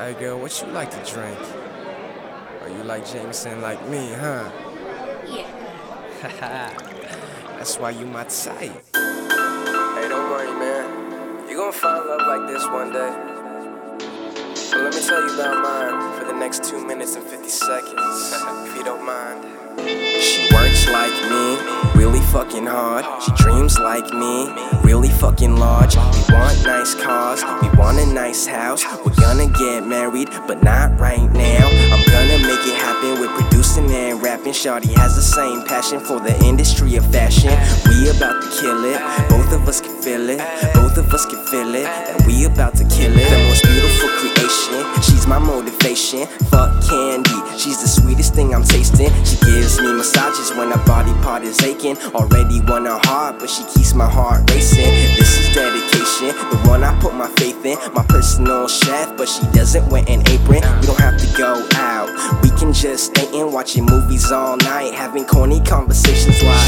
Hey girl, what you like to drink? Are you like Jameson like me, huh? Yeah. That's why you my type. Hey, don't worry, man. You gonna find love like this one day. But let me tell you about mine for the next two minutes and 50 seconds, if you don't mind. She works like me, like me, really fucking large. We want nice cars, we want a nice house. We're gonna get married, but not right now. I'm gonna make it happen with producing and rapping. Shawty has the same passion for the industry of fashion. We about to kill it, both of us can feel it. Both of us can feel it, and we about to kill it. The most beautiful creation, she's my motivation. Fuck candy, she's the sweetest thing I'm tasting. She gives me massages when her part is aching. Already won her heart, but she keeps my heart racing. This is dedication, the one I put my faith in. My personal chef, but she doesn't wear an apron. We don't have to go out, we can just stay in watching movies all night, having corny conversations like.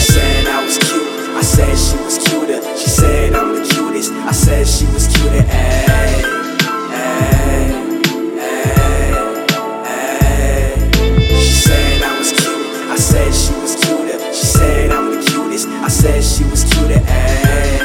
Ay.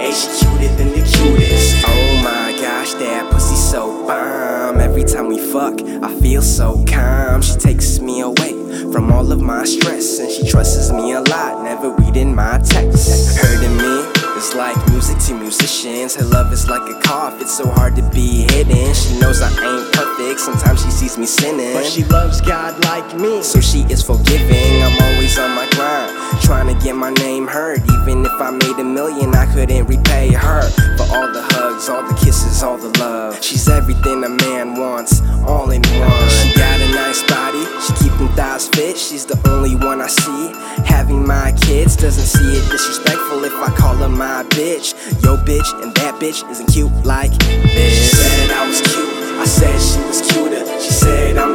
Ay, she cuter than the cutest. Oh my gosh, that pussy so bomb. Every time we fuck, I feel so calm. She takes me away from all of my stress, and she trusts me a lot. Never reading my texts. To me is like music to musicians. Her love is like a cough, it's so hard to be hidden. She knows I ain't perfect, sometimes she sees me sinning. But she loves God like me, so she is forgiving. I'm always on my grind, trying to get my name heard. Even if I made a million, I couldn't repay her for all the hugs, all the kisses, all the love. She's everything a man wants, all in one. She got a nice body, she keep them thighs fit. She's the only one I see having my kids. Doesn't see it disrespectful if I call her my bitch. Yo, bitch, and that bitch isn't cute like this. She said I was cute, I said she was cuter. She said I'm